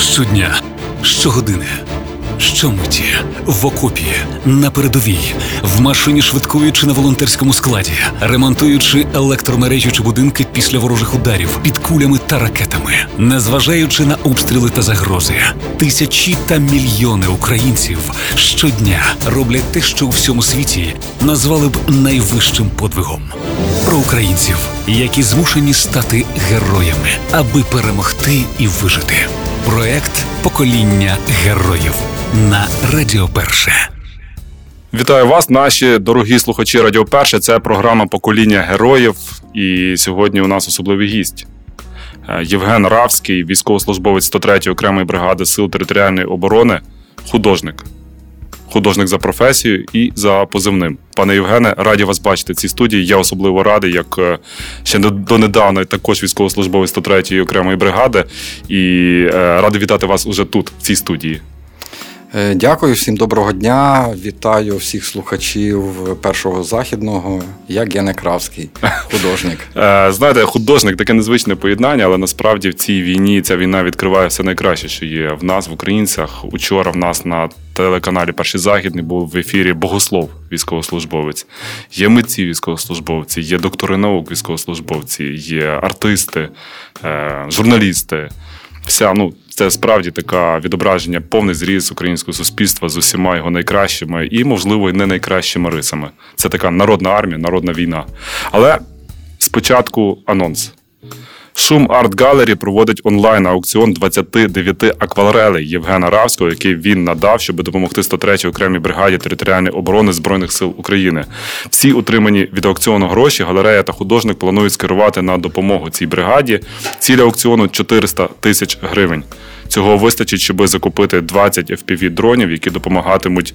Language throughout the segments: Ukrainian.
Щодня, щогодини, щомиті, в окопі, на передовій, в машині швидкої чи на волонтерському складі, ремонтуючи електромережі чи будинки після ворожих ударів під кулями та ракетами, незважаючи на обстріли та загрози, тисячі та мільйони українців щодня роблять те, що у всьому світі назвали б найвищим подвигом. Про українців, які змушені стати героями, аби перемогти і вижити. Проект Покоління героїв на Радіо Перше. Вітаю вас, наші дорогі слухачі Радіо Перше. Це програма Покоління героїв. І сьогодні у нас особливий гість. Е, Євген Равський, військовослужбовець 103-ї окремої бригади Сил територіальної оборони, художник. Художник за професією і за позивним. Пане Євгене, раді вас бачити в цій студії. Я особливо радий, як е, ще до- донедавна також військовослужбовець 103-ї окремої бригади. І е, радий вітати вас уже тут, в цій студії. Е, Дякую всім доброго дня. Вітаю всіх слухачів першого західного. Я Гене Кравський, художник. Е, Знаєте, художник таке незвичне поєднання, але насправді в цій війні ця війна відкриває все найкраще, що є в нас, в українцях. Учора в нас на телеканалі Перший Західний був в ефірі Богослов, військовослужбовець. Є митці військовослужбовці, є доктори наук військовослужбовці, є артисти, е, журналісти. Вся, ну, це справді таке відображення, повний зріз українського суспільства з усіма його найкращими і, можливо, і не найкращими рисами. Це така народна армія, народна війна. Але спочатку анонс. Шум Арт Галері проводить онлайн аукціон 29 акварелей Євгена Равського, який він надав, щоб допомогти 103-й окремій бригаді територіальної оборони Збройних сил України. Всі отримані від аукціону гроші галерея та художник планують скерувати на допомогу цій бригаді. Ціль аукціону 400 тисяч гривень. Цього вистачить, щоб закупити 20 fpv дронів, які допомагатимуть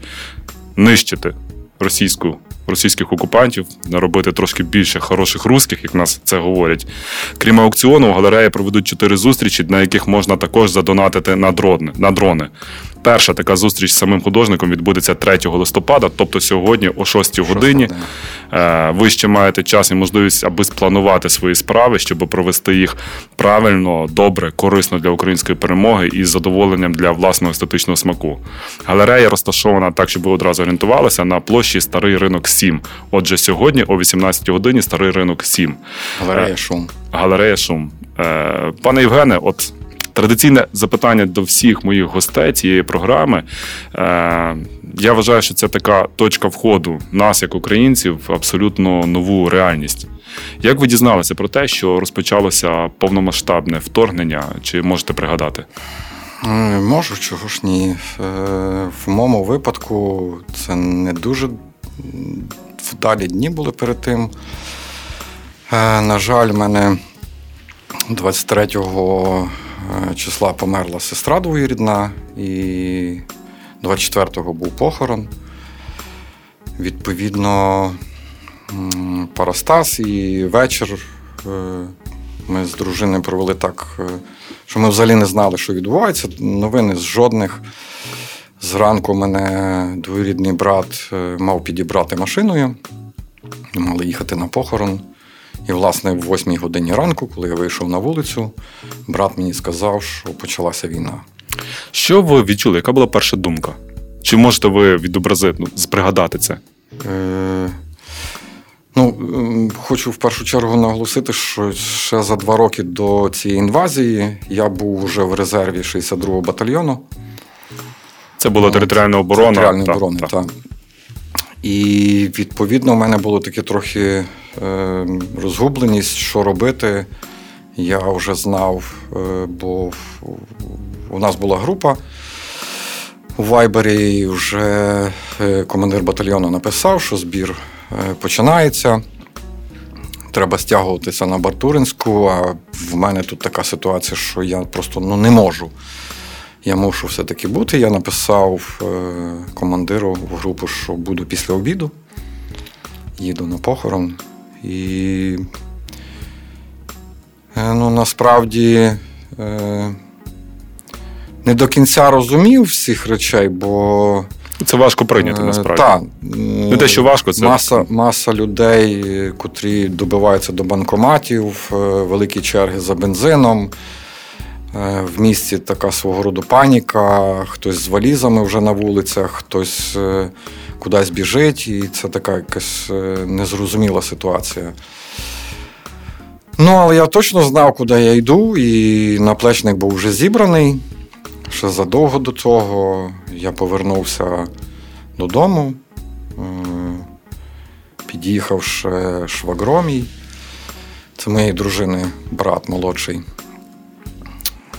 нищити російську. Російських окупантів наробити трошки більше хороших русських, як нас це говорять. Крім аукціону, у галереї проведуть чотири зустрічі, на яких можна також задонатити на дрони. На дрони. Перша така зустріч з самим художником відбудеться 3 листопада, тобто сьогодні о 6 годині. Е, Ви ще маєте час і можливість, аби спланувати свої справи, щоб провести їх правильно, добре, корисно для української перемоги і з задоволенням для власного естетичного смаку. Галерея розташована так, щоб ви одразу орієнтувалися на площі Старий ринок 7. Отже, сьогодні о 18 годині Старий ринок 7. Галерея Шум. Галерея Шум. Е, Пане Євгене, от традиційне запитання до всіх моїх гостей цієї програми. Е, Я вважаю, що це така точка входу нас, як українців, в абсолютно нову реальність. Як ви дізналися про те, що розпочалося повномасштабне вторгнення? Чи можете пригадати? Е, Можу, чого ж ні. Е, В моєму випадку це не дуже вдалі дні були перед тим. На жаль, мене 23 е, числа померла сестра двоюрідна, і 24-го був похорон. Відповідно, Парастас і вечір е, ми з дружиною провели так, е, що ми взагалі не знали, що відбувається. Новини з жодних. Зранку мене двоюрідний брат е, мав підібрати машиною. Мали їхати на похорон. І, власне, в 8 годині ранку, коли я вийшов на вулицю, брат мені сказав, що почалася війна. Що ви відчули? Яка була перша думка? Чи можете ви відобразити, ну, пригадати це? Е, ну, хочу в першу чергу наголосити, що ще за два роки до цієї інвазії я був вже в резерві 62-го батальйону. Це була територіальна оборона. Територіальної Так, оборони, так. так. І відповідно в мене було таке трохи е, розгубленість, що робити. Я вже знав, е, бо у нас була група у Вайбері, і вже е, командир батальйону написав, що збір починається. Треба стягуватися на Бартуринську, а в мене тут така ситуація, що я просто ну, не можу. Я мушу все-таки бути. Я написав е, командиру в групу, що буду після обіду. Їду на похорон. І е, ну, насправді е, не до кінця розумів всіх речей, бо Це важко прийняти насправді. Так. Не те, що важко, це Маса, маса людей, котрі добиваються до банкоматів, великі черги за бензином. Е, В місті така свого роду паніка, хтось з валізами вже на вулицях, хтось е, кудись біжить, і це така якась е, незрозуміла ситуація. Ну, але я точно знав, куди я йду, і наплечник був вже зібраний. Ще задовго до цього я повернувся додому, під'їхав ще швагро мій. Це моєї дружини брат молодший.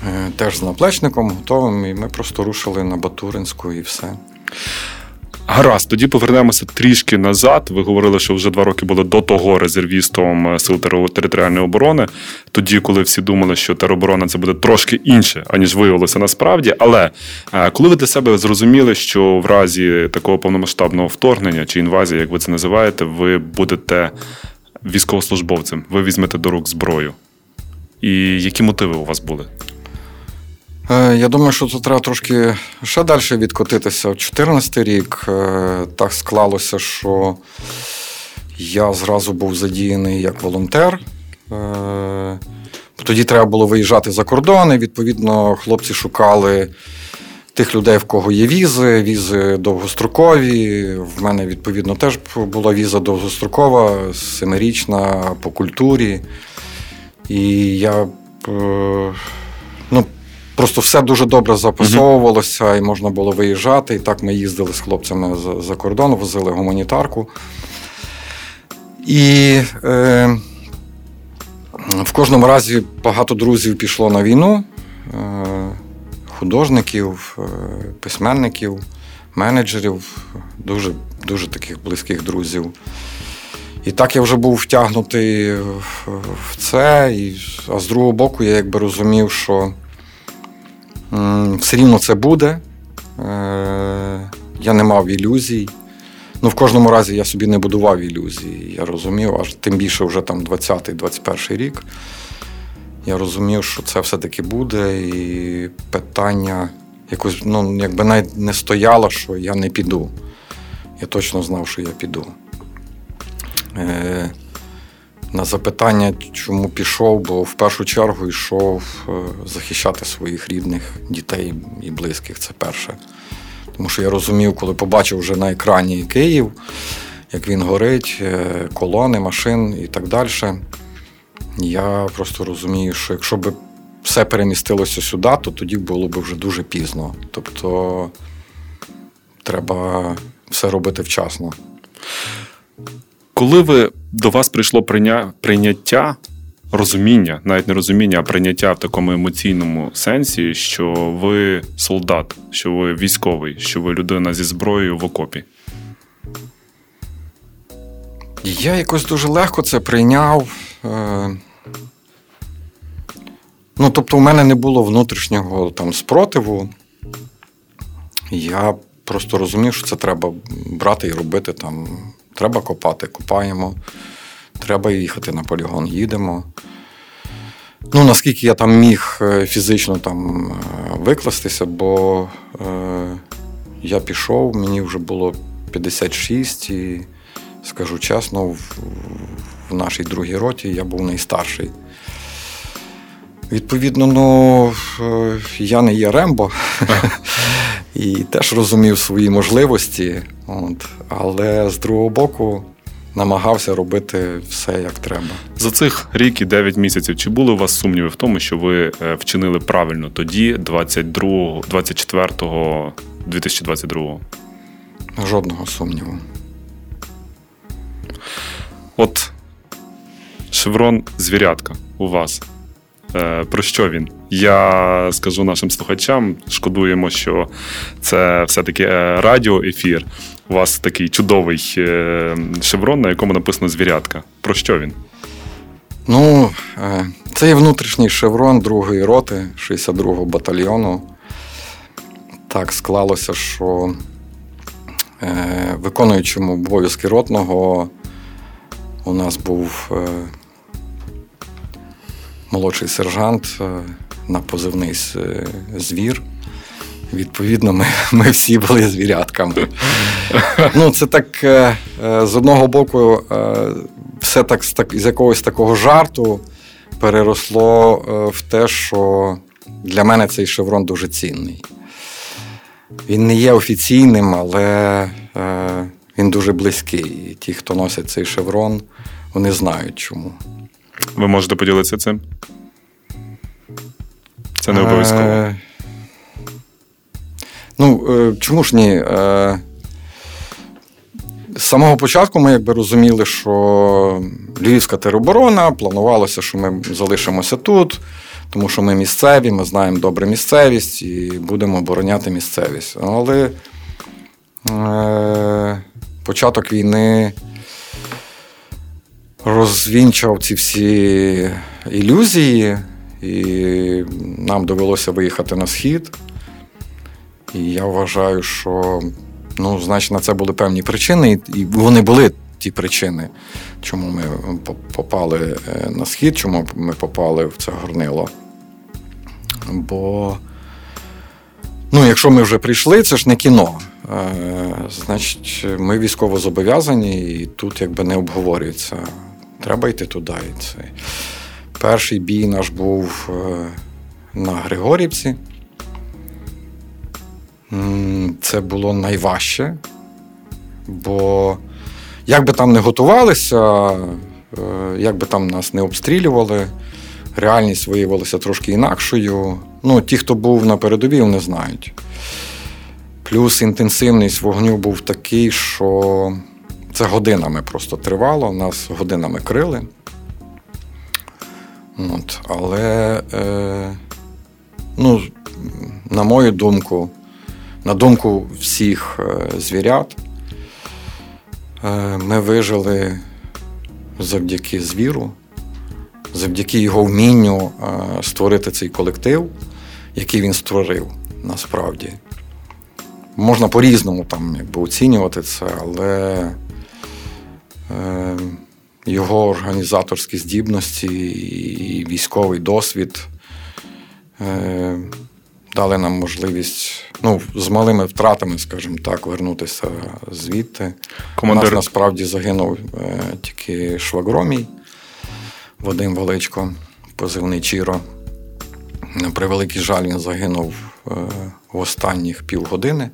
Е, Теж з наплечником готовим, і ми просто рушили на Батуринську і все. Гаразд, тоді повернемося трішки назад. Ви говорили, що вже два роки були до того резервістом е, сил територіальної оборони. Тоді, коли всі думали, що тероборона це буде трошки інше, аніж виявилося насправді. Але е, коли ви для себе зрозуміли, що в разі такого повномасштабного вторгнення чи інвазії, як ви це називаєте, ви будете військовослужбовцем, ви візьмете до рук зброю. І які мотиви у вас були? Е, Я думаю, що це треба трошки ще далі відкотитися. В 2014 рік е, так склалося, що я зразу був задіяний як волонтер. Е, Тоді треба було виїжджати за кордони. Відповідно, хлопці шукали тих людей, в кого є візи, візи довгострокові. В мене, відповідно, теж була віза довгострокова, семирічна по культурі. І я просто все дуже добре записовувалося, і можна було виїжджати. І так ми їздили з хлопцями за, за кордон, возили гуманітарку. І е, в кожному разі багато друзів пішло на війну, е, художників, е, письменників, менеджерів, дуже, дуже таких близьких друзів. І так я вже був втягнутий в це, і, а з другого боку, я якби розумів, що все рівно це буде. Е, я не мав ілюзій. Ну, в кожному разі я собі не будував ілюзій. Я розумів, аж тим більше вже там 20-21 рік. Я розумів, що це все-таки буде, і питання якось, ну, якби навіть не стояло, що я не піду. Я точно знав, що я піду. Е, на запитання, чому пішов, бо в першу чергу йшов е, захищати своїх рідних дітей і близьких. Це перше. Тому що я розумів, коли побачив вже на екрані Київ, як він горить, е, колони, машин і так далі. Я просто розумію, що якщо б все перемістилося сюди, то тоді було б вже дуже пізно. Тобто треба все робити вчасно. Коли ви до вас прийшло прийня... прийняття, розуміння, навіть не розуміння, а прийняття в такому емоційному сенсі, що ви солдат, що ви військовий, що ви людина зі зброєю в окопі. Я якось дуже легко це прийняв. Е, Ну, тобто, у мене не було внутрішнього там спротиву. Я просто розумів, що це треба брати і робити там. Треба копати, копаємо. Треба їхати на полігон, їдемо. Ну, наскільки я там міг е, фізично там е, викластися, бо е, я пішов, мені вже було 56, і скажу чесно, в, в нашій другій роті я був найстарший. Відповідно, ну е, я не є Рембо і теж розумів свої можливості, от, але з другого боку намагався робити все як треба. За цих рік і 9 місяців, чи були у вас сумніви в тому, що ви е, вчинили правильно тоді, 22, 24 2022? Жодного сумніву. От шеврон звірятка у вас. Е, Про що він? Я скажу нашим слухачам, шкодуємо, що це все-таки е, радіоефір. У вас такий чудовий е, шеврон, на якому написано звірятка. Про що він? Ну, це є внутрішній шеврон другої роти 62-го батальйону. Так склалося, що виконуючому обов'язки ротного у нас був молодший сержант е, на позивний е, звір. Відповідно, ми, ми всі були звірятками. Ну, це так е, з одного боку, все так з, якогось такого жарту переросло в те, що для мене цей шеврон дуже цінний. Він не є офіційним, але він дуже близький. І ті, хто носять цей шеврон, вони знають чому. Ви можете поділитися цим? Це не обов'язково. Е, ну, е, чому ж ні? Е, з самого початку ми якби розуміли, що Львівська тероборона планувалося, що ми залишимося тут, тому що ми місцеві, ми знаємо добре місцевість і будемо обороняти місцевість. Але е, початок війни розвінчав ці всі ілюзії, і нам довелося виїхати на схід. І я вважаю, що ну, на це були певні причини, і вони були ті причини, чому ми попали е, на схід, чому ми попали в це горнило. Бо, ну, якщо ми вже прийшли, це ж не кіно. Е, значить, ми військово зобов'язані, і тут якби не обговорюється. Треба йти туди. І це. Перший бій наш був е, на Григорівці. Це було найважче, бо як би там не готувалися, е, як би там нас не обстрілювали, реальність виявилася трошки інакшою. Ну, ті, хто був на передовій, вони знають. Плюс інтенсивність вогню був такий, що це годинами просто тривало, нас годинами крили. От, але, е, ну, на мою думку, на думку всіх е, звірят, е, ми вижили завдяки звіру, завдяки його вмінню е, створити цей колектив, який він створив насправді. Можна по-різному там якби, оцінювати це, але його організаторські здібності і військовий досвід е, дали нам можливість ну, з малими втратами, скажімо так, вернутися звідти. У нас насправді загинув е, тільки швагромій Вадим Величко, позивний Чіро. На превеликий жаль, він загинув е, в останніх півгодини.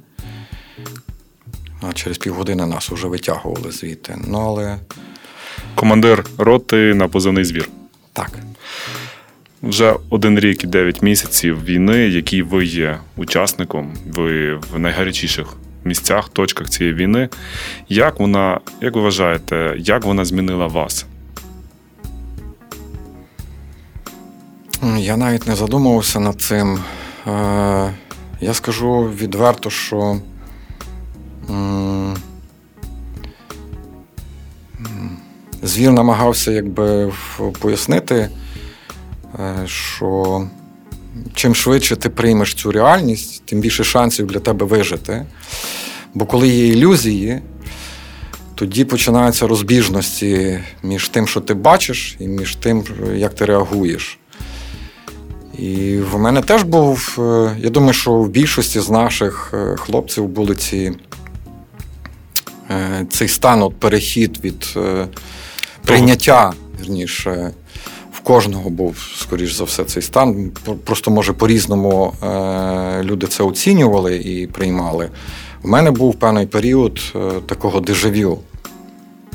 А через півгодини нас вже витягували звідти. Ну, але командир роти на позивний звір. так. Вже один рік і дев'ять місяців війни, який ви є учасником, ви в найгарячіших місцях, точках цієї війни. Як вона, як ви вважаєте, як вона змінила вас? Я навіть не задумувався над цим. Е, Я скажу відверто, що звір намагався якби пояснити, е, що чим швидше ти приймеш цю реальність, тим більше шансів для тебе вижити. Бо коли є ілюзії, тоді починаються розбіжності між тим, що ти бачиш, і між тим, як ти реагуєш. І в мене теж був. е, Я думаю, що в більшості з наших е, хлопців були ці, цей стан, от перехід від е, прийняття, вірніше, в кожного був, скоріш за все, цей стан. Просто, може, по-різному е, люди це оцінювали і приймали. У мене був певний період е, такого дежавю.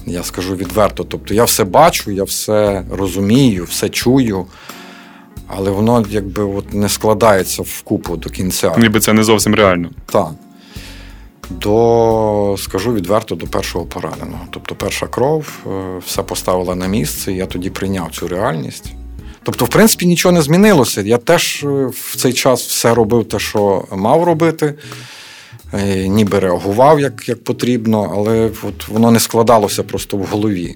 Я скажу відверто. Тобто я все бачу, я все розумію, все чую, але воно якби от не складається в купу до кінця. Ніби це не зовсім реально. Так. До, скажу відверто, до першого пораненого. Тобто перша кров, е, все поставила на місце, і я тоді прийняв цю реальність. Тобто, в принципі, нічого не змінилося. Я теж е, в цей час все робив те, що мав робити, е, ніби реагував як, як потрібно, але от воно не складалося просто в голові.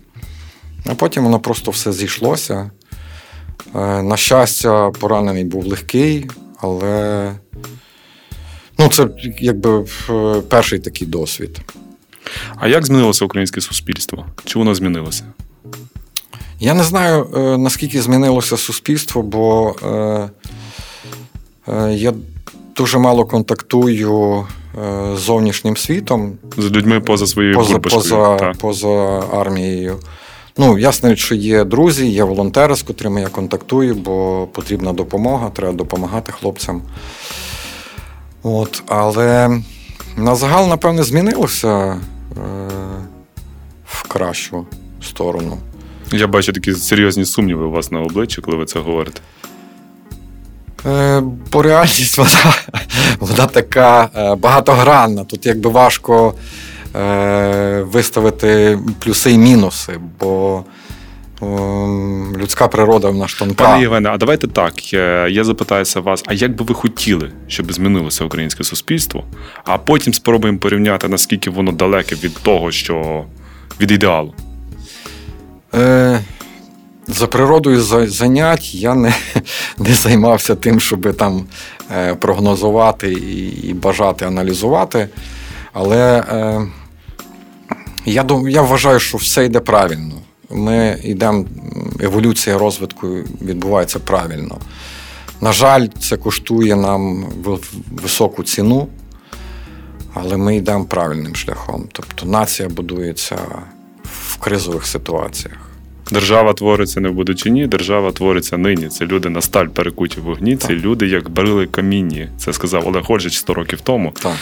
А потім воно просто все зійшлося. На щастя, поранений був легкий, але ну, це якби е, перший такий досвід. А як змінилося українське суспільство? Чи воно змінилося? Я не знаю, е, наскільки змінилося суспільство, бо е, я дуже мало контактую з зовнішнім світом, З людьми поза своєю поза, поза, поза армією. Ну, ясно, що є друзі, є волонтери, з котрими я контактую, бо потрібна допомога, треба допомагати хлопцям. От, але на загал, напевне, змінилося е, в кращу сторону. Я бачу такі серйозні сумніви у вас на обличчі, коли ви це говорите. Е, бо реальність вона, вона така е, багатогранна. Тут якби важко е, виставити плюси і мінуси, бо людська природа в нас тонка. Пане Євгене, а давайте так. Я запитаюся вас, а як би ви хотіли, щоб змінилося українське суспільство? А потім спробуємо порівняти, наскільки воно далеке від того, що від ідеалу. Е, за природою занять я не, не займався тим, щоб там е, прогнозувати і, і бажати аналізувати. Але е, я, я вважаю, що все йде правильно. Ми йдемо, еволюція розвитку відбувається правильно. На жаль, це коштує нам високу ціну, але ми йдемо правильним шляхом. Тобто нація будується в кризових ситуаціях. Держава твориться не в будучині, держава твориться нині. Це люди на сталь перекуті в вогні, це люди, як барили камінні. Це сказав Олег Ольжич 100 років тому. Так.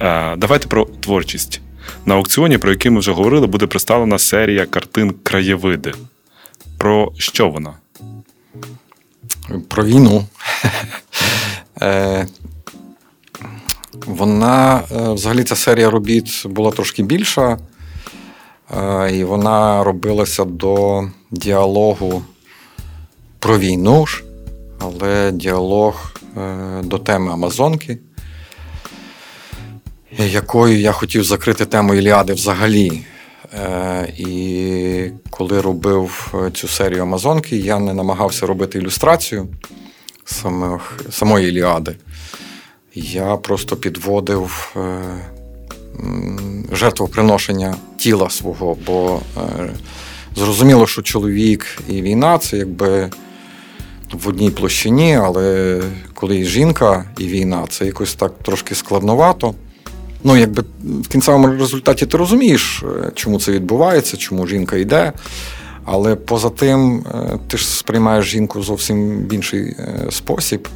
Е, Давайте про творчість. На аукціоні, про який ми вже говорили, буде представлена серія картин Краєвиди. Про що вона? Про війну. Е, Вона е, взагалі ця серія робіт була трошки більша, е, і вона робилася до діалогу про війну але діалог до теми Амазонки, якою я хотів закрити тему Іліади взагалі. Е, І коли робив е, цю серію Амазонки, я не намагався робити ілюстрацію самих, самої Іліади. Я просто підводив е, жертвоприношення тіла свого, бо зрозуміло, що чоловік і війна це якби в одній площині, але коли і жінка і війна, це якось так трошки складновато. Ну, якби в кінцевому результаті ти розумієш, е, чому це відбувається, чому жінка йде. Але поза тим, е, ти ж сприймаєш жінку зовсім в інший е, спосіб,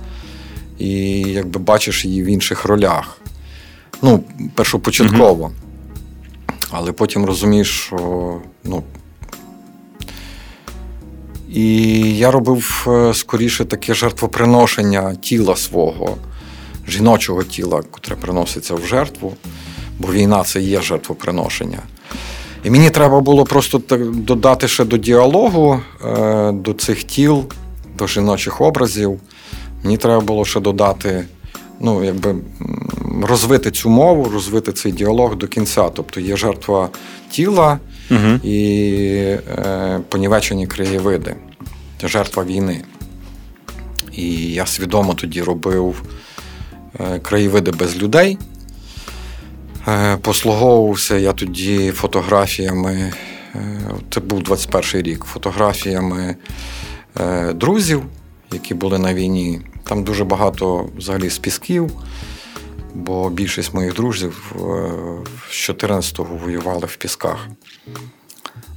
і якби бачиш її в інших ролях. Ну, першопочатково. Але потім розумієш, що ну. І я робив скоріше таке жертвоприношення тіла свого, жіночого тіла, котре приноситься в жертву, бо війна це є жертвоприношення. І мені треба було просто додати ще до діалогу, е, до цих тіл, до жіночих образів. Мені треба було ще додати, ну, якби розвити цю мову, розвити цей діалог до кінця. Тобто є жертва тіла Угу. і е, понівечені краєвиди, жертва війни. І я свідомо тоді робив краєвиди без людей. Е, Послуговувався я тоді фотографіями, е, це був 21 рік, фотографіями е, друзів, які були на війні. Там дуже багато взагалі списків, бо більшість моїх друзів е, з 14-го воювали в пісках.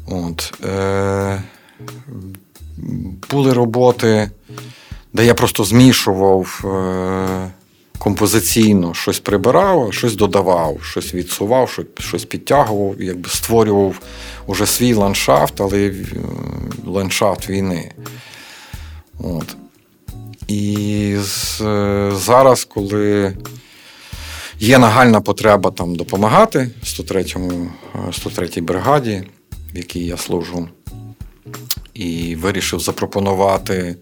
От, е, були роботи, де я просто змішував е, композиційно, щось прибирав, щось додавав, щось відсував, щось, підтягував, якби створював уже свій ландшафт, але е, ландшафт війни. От. І е, зараз, коли є нагальна потреба там допомагати 103-му, е, 103-й бригаді, в якій я служу, і вирішив запропонувати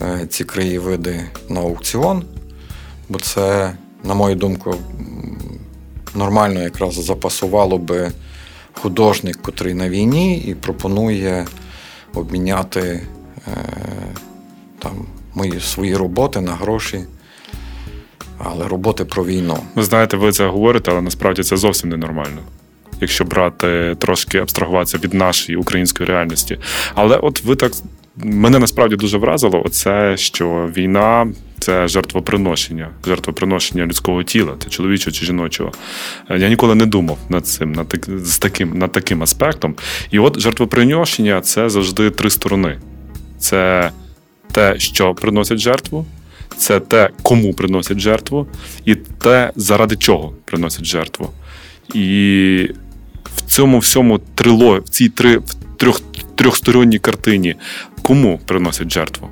е, ці краєвиди на аукціон, бо це, на мою думку, нормально якраз запасувало би художник, котрий на війні, і пропонує обміняти е, там, мої свої роботи на гроші, але роботи про війну. Ви знаєте, ви це говорите, але насправді це зовсім ненормально. Якщо брати трошки абстрагуватися від нашої української реальності. Але от ви так мене насправді дуже вразило, оце, що війна це жертвоприношення, жертвоприношення людського тіла, це чоловічого чи жіночого. Е, Я ніколи не думав над цим, над, так- з таким, над таким аспектом. І от жертвоприношення це завжди три сторони. Це те, що приносять жертву, це те, кому приносять жертву, і те, заради чого приносять жертву. І в цьому всьому трило, в цій три, в трьох, трьохсторонній картині, кому приносять жертву?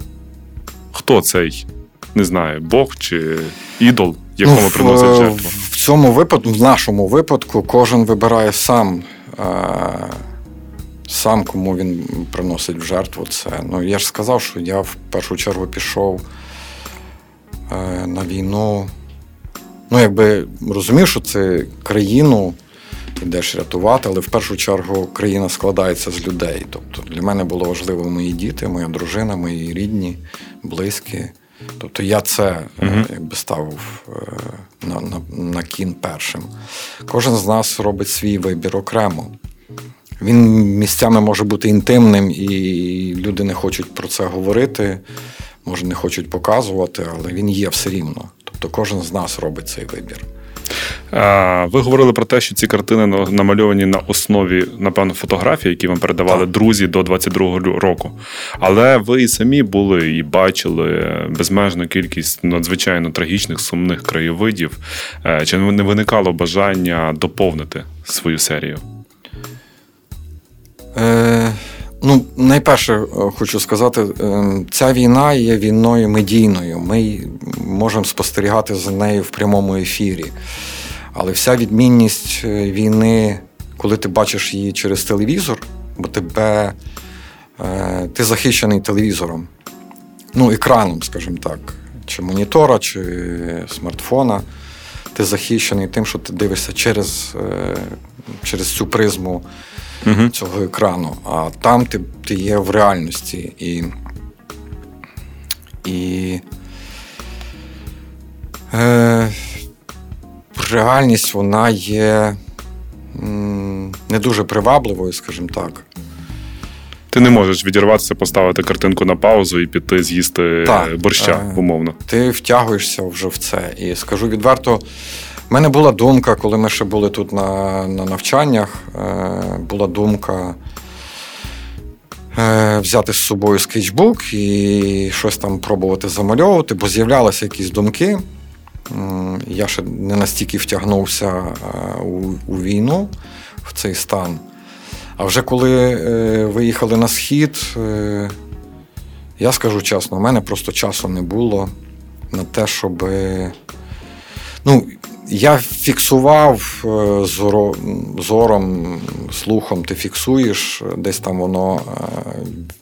Хто цей? Не знаю, Бог чи ідол, якому Ну, приносять жертву? В цьому випадку, в нашому випадку, кожен вибирає сам, е, сам кому він приносить в жертву це. Ну, я ж сказав, що я в першу чергу пішов е, на війну. Ну, якби розумів, що це країну йдеш рятувати, але в першу чергу країна складається з людей. Тобто для мене було важливо мої діти, моя дружина, мої рідні, близькі. Тобто я це е, якби ставив е, на, на, на кін першим. Кожен з нас робить свій вибір окремо. Він місцями може бути інтимним, і люди не хочуть про це говорити, може не хочуть показувати, але він є все рівно. Тобто кожен з нас робить цей вибір. Ви говорили про те, що ці картини намальовані на основі, напевно, фотографій, які вам передавали Так. друзі до 22-го року. Але ви і самі були і бачили безмежну кількість надзвичайно трагічних, сумних краєвидів. Е, Чи не виникало бажання доповнити свою серію? Е, ну, найперше е, хочу сказати, е, ця війна є війною медійною. Ми можемо спостерігати за нею в прямому ефірі. Але вся відмінність е, війни, коли ти бачиш її через телевізор, бо тебе е, ти захищений телевізором, ну, екраном, скажімо так, чи монітора, чи смартфона. Ти захищений тим, що ти дивишся через, е, через цю призму Угу. цього екрану, а там ти, ти є в реальності. І, і е, реальність вона є не дуже привабливою, скажімо так. Ти не можеш відірватися, поставити картинку на паузу і піти з'їсти Так, борща, е, умовно. Ти втягуєшся вже в це. І скажу відверто, в мене була думка, коли ми ще були тут на, на навчаннях, е, була думка е, взяти з собою скетчбук і щось там пробувати замальовувати, бо з'являлися якісь думки. Я ще не настільки втягнувся е, у, у війну в цей стан. А вже коли е, виїхали на схід, е, я скажу чесно, у мене просто часу не було на те, щоб. Ну, я фіксував зоро, зором, слухом, ти фіксуєш, десь там воно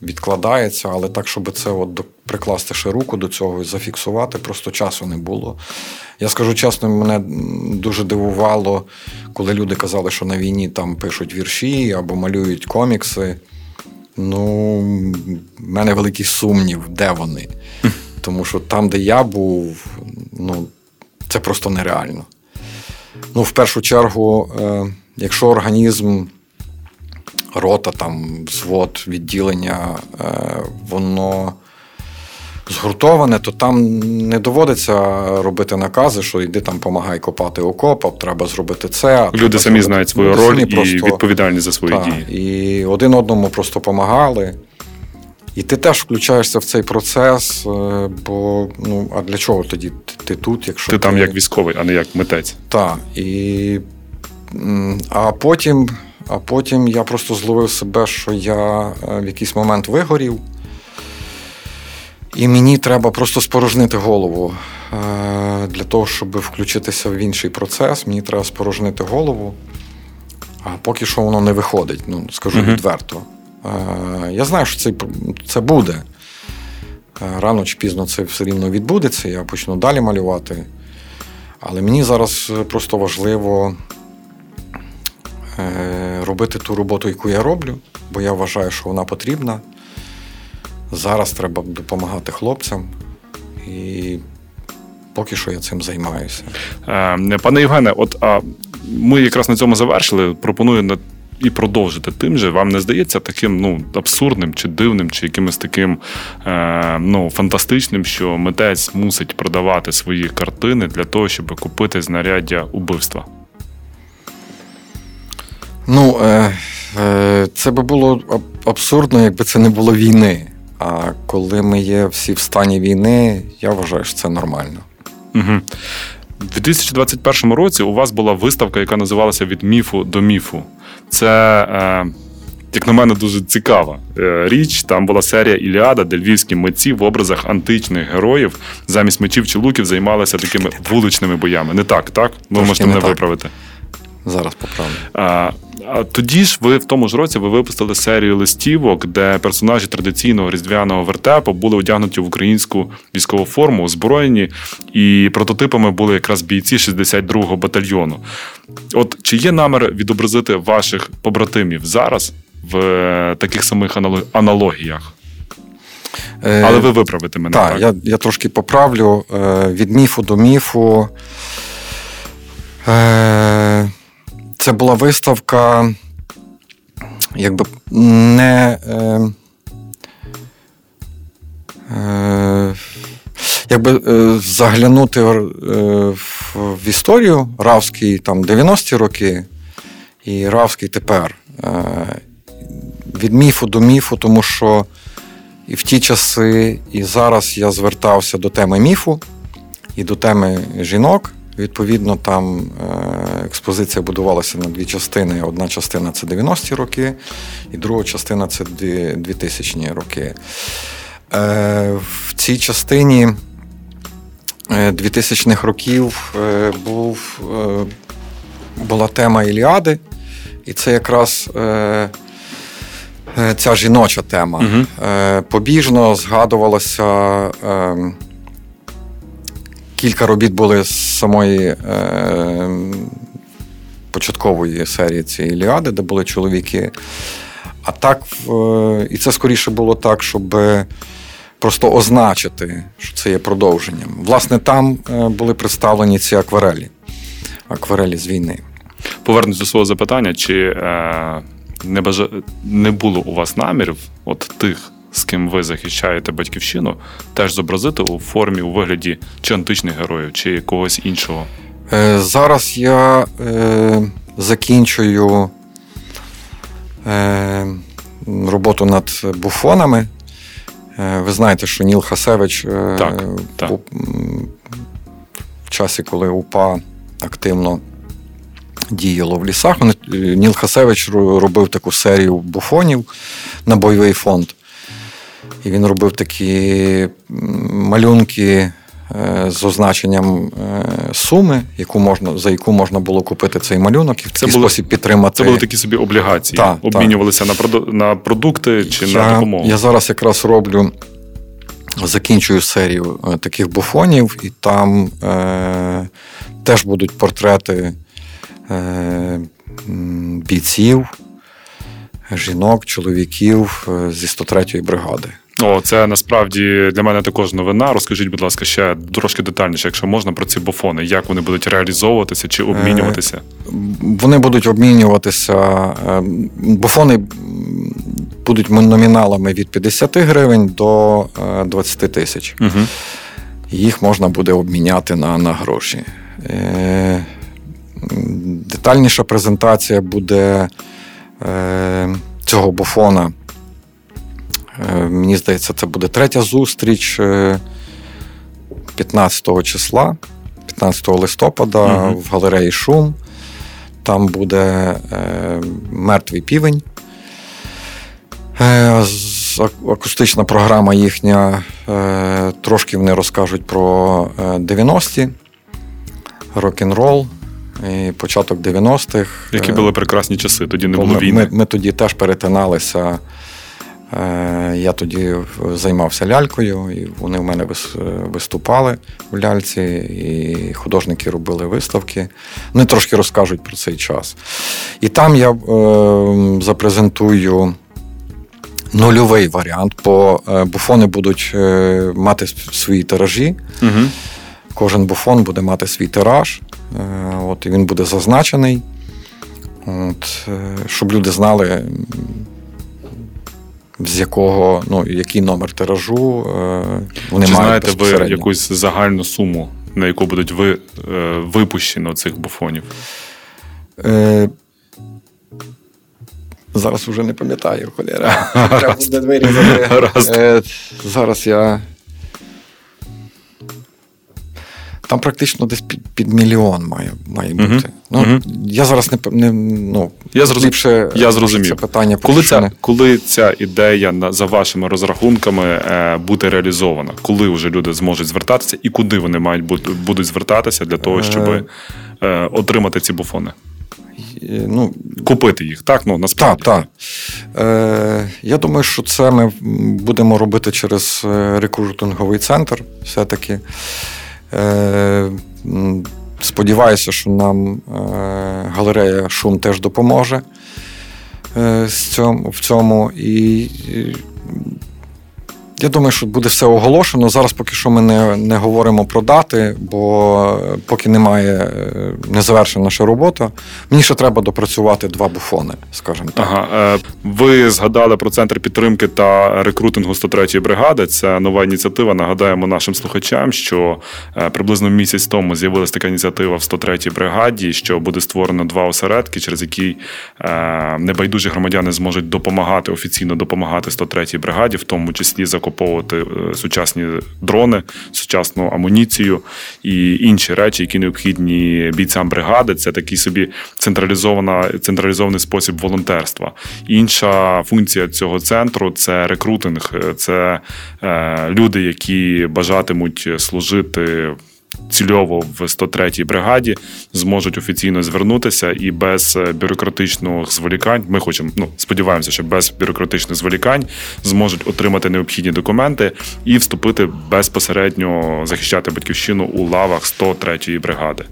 відкладається, але так, щоб це от прикласти ще руку до цього і зафіксувати, просто часу не було. Я скажу чесно, мене дуже дивувало, коли люди казали, що на війні там пишуть вірші або малюють комікси. Ну, в мене великий сумнів, де вони. Тому що там, де я був, ну, це просто нереально. Ну, в першу чергу, е, якщо організм, рота, там, взвод, відділення, е, воно згуртоване, то там не доводиться робити накази, що йди там помагай копати окоп, а треба зробити це. а Люди треба самі зробити- знають свою Люди роль і просто- відповідальність за свої так, дії. І один одному просто допомагали. І ти теж включаєшся в цей процес, е, бо ну, а для чого тоді ти, ти тут, якщо Ти там як військовий, а не як митець. Так. І, а, потім, а потім я просто зловив себе, що я е, в якийсь момент вигорів. І мені треба просто спорожнити голову. Е, Для того, щоб включитися в інший процес, мені треба спорожнити голову. А поки що воно не виходить, ну, скажу Мгм. відверто. Е, Я знаю, що це, це буде. Е, Рано чи пізно це все рівно відбудеться, я почну далі малювати. Але мені зараз просто важливо робити ту роботу, яку я роблю, бо я вважаю, що вона потрібна. Зараз треба допомагати хлопцям, і поки що я цим займаюся. Е, Пане Євгене, от а, ми якраз на цьому завершили. Пропоную на і продовжити тим же, вам не здається таким ну, абсурдним чи дивним, чи якимось таким е, ну, фантастичним, що митець мусить продавати свої картини для того, щоб купити знаряддя убивства? Ну, е, е, це би було абсурдно, якби це не було війни. А коли ми є всі в стані війни, я вважаю, що це нормально. Угу. У 2021 році у вас була виставка, яка називалася Від міфу до міфу. Це, е, як на мене, дуже цікава е, річ. Там була серія Іліада, де львівські митці в образах античних героїв замість мечів чи луків займалися такими вуличними боями. Не так, так? Ви можете не мене так. виправити. Зараз поправлю. Тоді ж ви в тому ж році ви випустили серію листівок, де персонажі традиційного різдвяного вертепу були одягнуті в українську військову форму, озброєні, і прототипами були якраз бійці 62-го батальйону. От чи є намір відобразити ваших побратимів зараз в е, таких самих аналогіях? Е, Але ви виправите мене. Так, я, я трошки поправлю. Е, від міфу до міфу. Е, це була виставка, якби не. Е, е, якби е, заглянути е, в, історію Равський там 90-ті роки і Равський тепер. Е, від міфу до міфу, тому що і в ті часи, і зараз я звертався до теми міфу і до теми жінок. Відповідно, там експозиція будувалася на дві частини. Одна частина це 90-ті роки, і друга частина це 2000-ні роки. Е, в цій частині е, 2000-х років е, був, е, була тема Іліади, і це якраз. Е, Е, ця жіноча тема. Е, Побіжно згадувалося. е, Кілька робіт були з самої е, початкової серії цієї Іліади, де були чоловіки. А так, і це скоріше було так, щоб просто означити, що це є продовженням. Власне, там е, були представлені ці акварелі, акварелі з війни. Повернусь до свого запитання, чи е, не, бажа... не було у вас намірів, от тих, з ким ви захищаєте батьківщину, теж зобразити у формі, у вигляді чи античних героїв, чи когось іншого? Е, Зараз я е, закінчую е, роботу над буфонами. Ви знаєте, що Ніл Хасевич Так, так. в часі, коли УПА активно діяло в лісах, Ніл Хасевич робив таку серію буфонів на бойовий фонд. І він робив такі малюнки з означенням е, суми, яку можна, за яку можна було купити цей малюнок, і в такий було- спосіб підтримати. Це були такі собі облігації, Так, обмінювалися на, проду... на продукти чи на допомогу. я зараз якраз роблю, закінчую серію е, таких буфонів, і там е, теж будуть портрети е, бійців, жінок, чоловіків е, зі 103-ї бригади. О, це насправді для мене також новина. Розкажіть, будь ласка, ще трошки детальніше, якщо можна, про ці буфони, як вони будуть реалізовуватися чи обмінюватися. Вони будуть обмінюватися. е, Буфони будуть номіналами від 50 гривень до е, 20 тисяч. Угу. Їх можна буде обміняти на, на гроші. Е, детальніша презентація буде е, цього буфона. Е, мені здається, це буде третя зустріч е, 15 числа, 15 листопада Мгм. в галереї Шум. Там буде е, мертвий півень. Е, акустична програма їхня. Е, трошки вони розкажуть про е, 90-ті, рок-н-рол, і початок 90-х. Які Е, були прекрасні часи, тоді не було ми, війни. Ми, ми тоді теж перетиналися. Е, Я тоді займався лялькою, і вони в мене виступали в ляльці, і художники робили виставки. Вони трошки розкажуть про цей час. І там я е, запрезентую нульовий варіант, бо е, буфони будуть е, мати свої тиражі. Угу. Кожен буфон буде мати свій тираж, от, і він буде зазначений. От, щоб люди знали, з якого, ну, який номер тиражу е, вони Чи мають знаєте ви якусь загальну суму, на яку будуть ви, е, випущено цих буфонів? Е, зараз вже не пам'ятаю, холєра. Треба буде вирізати. Е, зараз я. Там практично десь під, під мільйон має, має бути. Ну, Мгм. Я зараз не, не ну, Я зрозум- ліпше я зрозумів. це питання Коли ця, коли ця ідея за вашими розрахунками е, буде реалізована? Коли вже люди зможуть звертатися і куди вони мають бути, будуть звертатися для того, щоб Е. е, отримати ці буфони? е, ну, Купити їх, так? Ну, насправді. так. Е, я думаю, що це ми будемо робити через е, рекрутинговий центр, все-таки. Е, сподіваюся, що нам е, галерея Шум теж допоможе е, в цьому. І я думаю, що буде все оголошено. Зараз поки що ми не, не говоримо про дати, бо поки немає, е, не завершена наша робота. Мені ще треба допрацювати два буфони, скажімо так. Ага, е, ви згадали про центр підтримки та рекрутингу 103-ї бригади. Це нова ініціатива. Нагадаємо нашим слухачам, що е, приблизно місяць тому з'явилася така ініціатива в 103-й бригаді, що буде створено два осередки, через які е, небайдужі громадяни зможуть допомагати офіційно допомагати 103-й бригаді, в тому числі закуповувати е, сучасні дрони, сучасну амуніцію і інші речі, які необхідні бійцям бригади. Це такий собі централізована централізований спосіб волонтерства. Інша функція цього центру це рекрутинг, це е, люди, які бажатимуть служити. Цільово в 103-й бригаді зможуть офіційно звернутися і без е, бюрократичних зволікань. Ми хочемо, ну сподіваємося, що без бюрократичних зволікань зможуть отримати необхідні документи і вступити безпосередньо захищати батьківщину у лавах 103-ї бригади.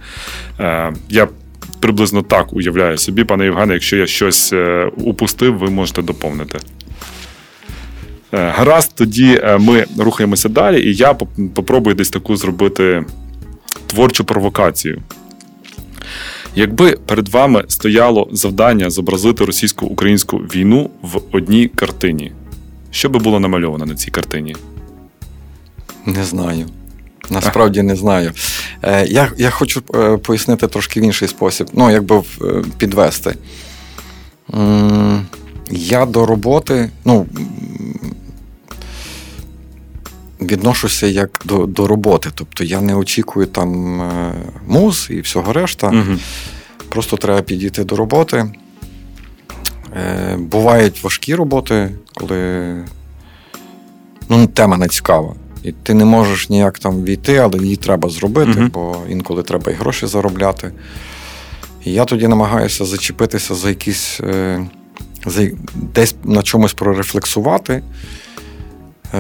Е, я приблизно так уявляю собі, пане Євгене, якщо я щось е, упустив, ви можете доповнити. Е, Гаразд, тоді ми рухаємося далі, і я попробую десь таку зробити творчу провокацію. Якби перед вами стояло завдання зобразити російсько-українську війну в одній картині, що би було намальовано на цій картині? Не знаю. Насправді не знаю. Е, я, я хочу е, пояснити трошки в інший спосіб, ну, якби е, підвести. Я до роботи, ну. Відношуся як до, до роботи. Тобто я не очікую там е, муз і всього решта. Угу. Просто треба підійти до роботи. Е, бувають важкі роботи, коли ну, тема не цікава. І ти не можеш ніяк там війти, але її треба зробити, Мгм. бо інколи треба і гроші заробляти. І я тоді намагаюся зачепитися за якісь е, за, десь на чомусь прорефлексувати.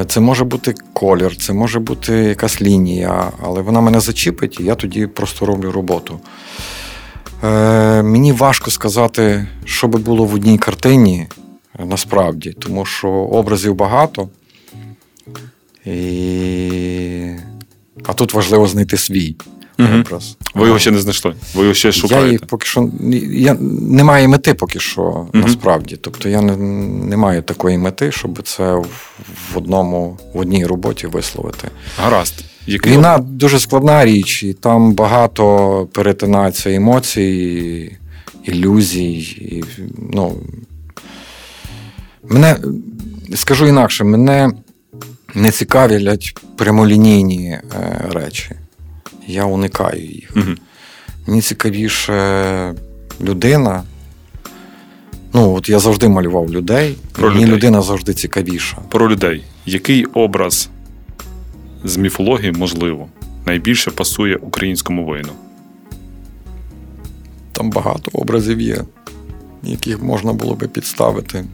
Е, Це може бути колір, це може бути якась лінія, але вона мене зачіпить, і я тоді просто роблю роботу. Е, мені важко сказати, що би було в одній картині е, насправді, тому що образів багато. І... А тут важливо знайти свій Мгм. образ. Ви його ще не знайшли. Ви його ще Я шукаєте. їх поки що я, немає мети поки що, Мгм. насправді. Тобто я не, не маю такої мети, щоб це в, одному, в одній роботі висловити. Гаразд. Який Війна дуже складна річ, і там багато перетинається емоцій, ілюзій. І, ну, мене, скажу інакше, мене не цікавлять прямолінійні е, речі. Я уникаю їх. Мгм. Мені цікавіше людина. Ну, от я завжди малював людей. Про мені людей. людина завжди цікавіша. Про людей. Який образ з міфології, можливо, найбільше пасує українському воїну? Там багато образів є, яких можна було би підставити.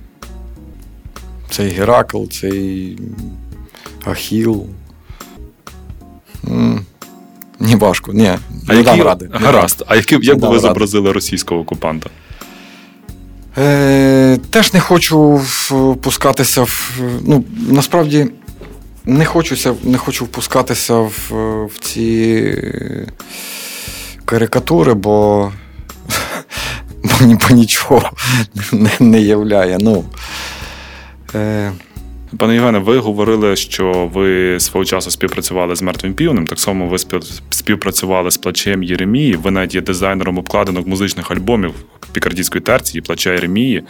Цей Геракл, цей Ахіл. Ні, важко, ні. А не які... дам ради. Гаразд. А які, як би ви ради. зобразили російського окупанта? Е, теж не хочу впускатися в. Ну, насправді не хочуся, не хочу впускатися в, в ці карикатури, бо, бо нічого не, не являє. Ну, е, Пане Євгене, ви говорили, що ви свого часу співпрацювали з мертвим півнем. Так само ви спів- співпрацювали з плачем Єремії. Ви навіть є дизайнером обкладинок музичних альбомів пікардійської терції, плача Єремії.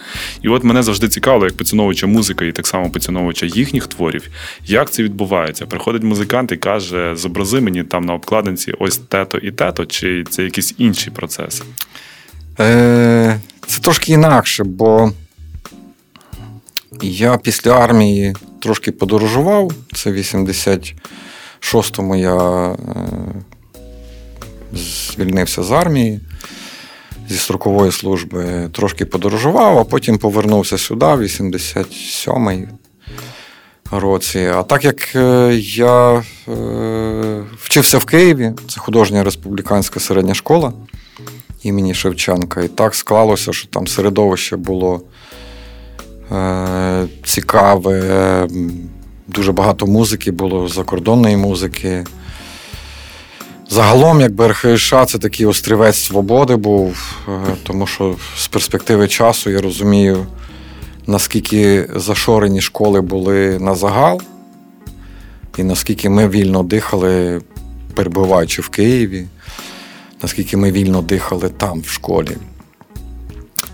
І от мене завжди цікавило, як поціновувача музики і так само поціновувача їхніх творів, як це відбувається. Приходить музикант і каже: зобрази мені там на обкладинці ось тето і тето, чи це якісь інші процеси? Е, Це трошки інакше, бо я після армії трошки подорожував. Це в 86-му я е, звільнився з армії зі строкової служби, трошки подорожував, а потім повернувся сюди, в 87-й році. А так як е, я е, вчився в Києві, це художня республіканська середня школа імені Шевченка. І так склалося, що там середовище було цікаве, дуже багато музики було, закордонної музики. Загалом, якби РХШ це такий острівець свободи був, е, тому що з перспективи часу я розумію, наскільки зашорені школи були на загал, і наскільки ми вільно дихали, перебуваючи в Києві наскільки ми вільно дихали там, в школі.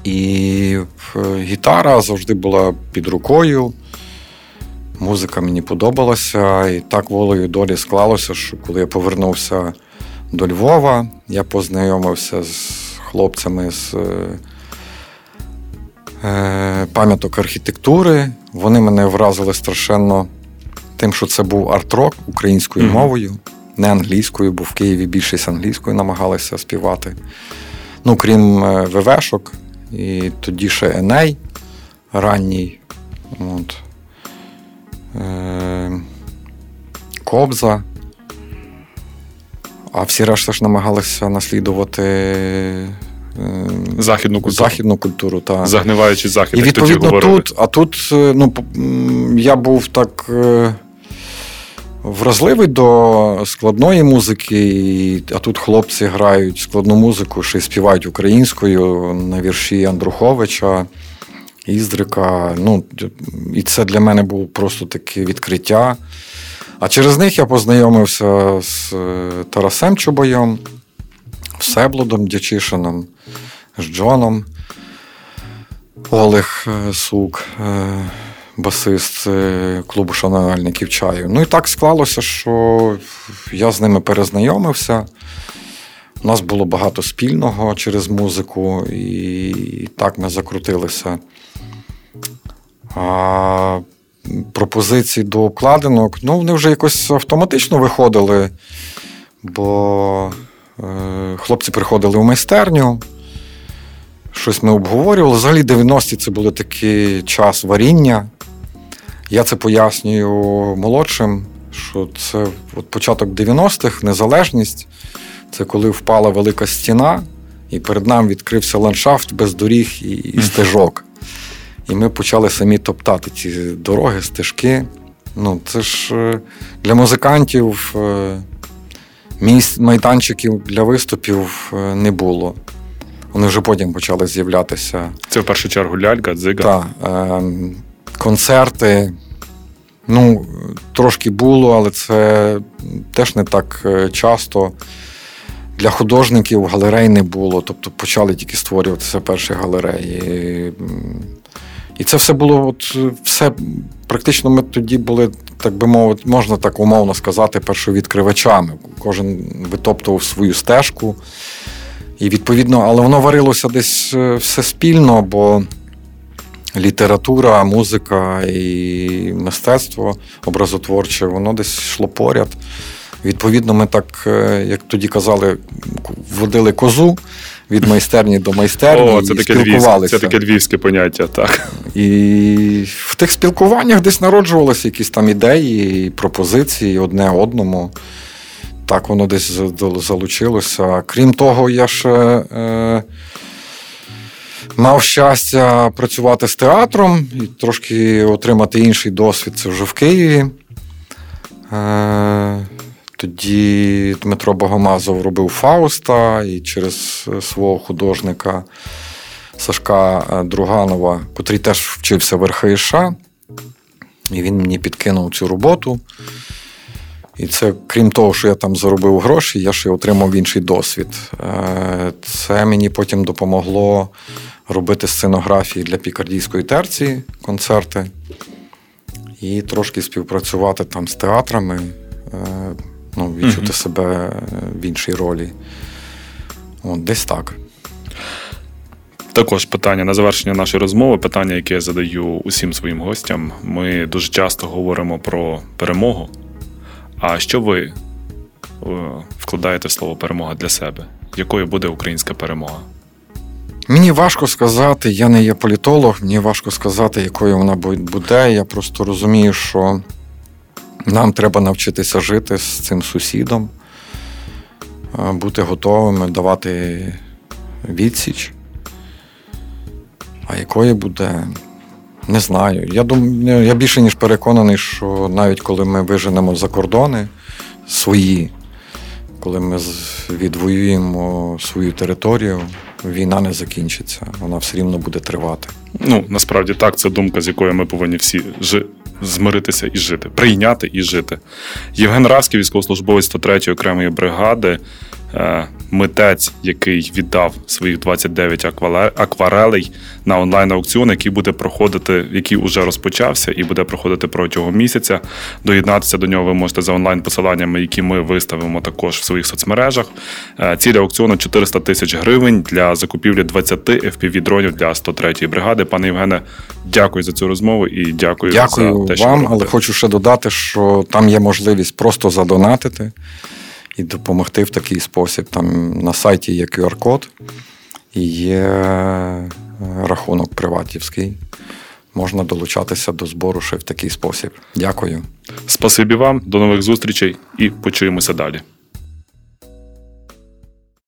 І е, гітара завжди була під рукою. Музика мені подобалася, і так волею долі склалося, що коли я повернувся до Львова, я познайомився з хлопцями з е, е, пам'яток архітектури. Вони мене вразили страшенно тим, що це був арт-рок українською мовою, не англійською, бо в Києві більшість англійською намагалися співати. Ну, крім ВВшок, і тоді ще Еней ранній. От. Е, Кобза. А всі решта ж намагалися наслідувати е, Західну культуру. західну культуру. Та. Загниваючи захід, І тоді відповідно тут, а тут е, ну, я був так е, вразливий до складної музики, а тут хлопці грають складну музику, ще й співають українською на вірші Андруховича, Іздрика. Ну, і це для мене було просто таке відкриття. А через них я познайомився з е, Тарасем Чубайом, Всеблудом Дячишином, з Джоном. Олег е, Сук, е, басист клубу шанувальників чаю. Ну і так склалося, що я з ними перезнайомився. У нас було багато спільного через музику, і так ми закрутилися. А пропозиції до обкладинок, ну, вони вже якось автоматично виходили, бо е, хлопці приходили в майстерню, щось ми обговорювали. Взагалі 90-ті це були такий час варіння. Я це пояснюю молодшим, що це от початок 90-х, незалежність. Це коли впала велика стіна, і перед нами відкрився ландшафт без доріг і, і стежок. І ми почали самі топтати ці дороги, стежки. Ну, це ж е, для музикантів е, майданчиків для виступів е, не було. Вони вже потім почали з'являтися. Це в першу чергу лялька, дзига. Та, е, концерти. Ну, трошки було, але це теж не так е, часто. Для художників галерей не було, тобто почали тільки створюватися перші галереї. І це все було, от, все, практично ми тоді були, так би мовити, можна так умовно сказати, першовідкривачами. Кожен витоптував свою стежку. І відповідно, але воно варилося десь е, все спільно, бо література, музика і мистецтво образотворче, воно десь йшло поряд. Відповідно, ми так, е, як тоді казали, водили козу від майстерні до майстерні О, це і таке спілкувалися. це таке львівське поняття, так. І в тих спілкуваннях десь народжувалися якісь там ідеї, пропозиції одне одному. Так воно десь залучилося. Крім того, я ще е, мав щастя працювати з театром і трошки отримати інший досвід. Це вже в Києві. Е, тоді Дмитро Богомазов робив Фауста і через свого художника Сашка е, Друганова, котрий теж вчився в РХШ, і він мені підкинув цю роботу. І це, крім того, що я там заробив гроші, я ще отримав інший досвід. Е, Це мені потім допомогло робити сценографії для пікардійської терції, концерти, і трошки співпрацювати там з театрами, е, ну, відчути Мгм. себе е, в іншій ролі. От, десь так. Також питання на завершення нашої розмови, питання, яке я задаю усім своїм гостям. Ми дуже часто говоримо про перемогу. А що ви е, вкладаєте в слово перемога для себе? Якою буде українська перемога? Мені важко сказати, я не є політолог, мені важко сказати, якою вона буде. Я просто розумію, що нам треба навчитися жити з цим сусідом, е, бути готовими давати відсіч. А якою буде, не знаю. Я думаю, я більше ніж переконаний, що навіть коли ми виженемо за кордони свої, коли ми відвоюємо свою територію, війна не закінчиться, вона все рівно буде тривати. Ну, насправді так, це думка, з якою ми повинні всі жи- змиритися і жити, прийняти і жити. Євген Равський, військовослужбовець 103-ї окремої бригади, е, митець, який віддав своїх 29 аквале- акварелей на онлайн-аукціон, який буде проходити, який уже розпочався і буде проходити протягом місяця. Доєднатися до нього ви можете за онлайн-посиланнями, які ми виставимо також в своїх соцмережах. Е, Ціль аукціону 400 тисяч гривень для закупівлі 20 FPV-дронів для 103-ї бригади. Пане Євгене, дякую за цю розмову і дякую, Дякую за те, що вам, але хочу ще додати, що там є можливість просто задонатити і допомогти в такий спосіб. Там на сайті є QR-код і є е, рахунок приватівський. Можна долучатися до збору ще в такий спосіб. Дякую. Спасибі вам, до нових зустрічей і почуємося далі.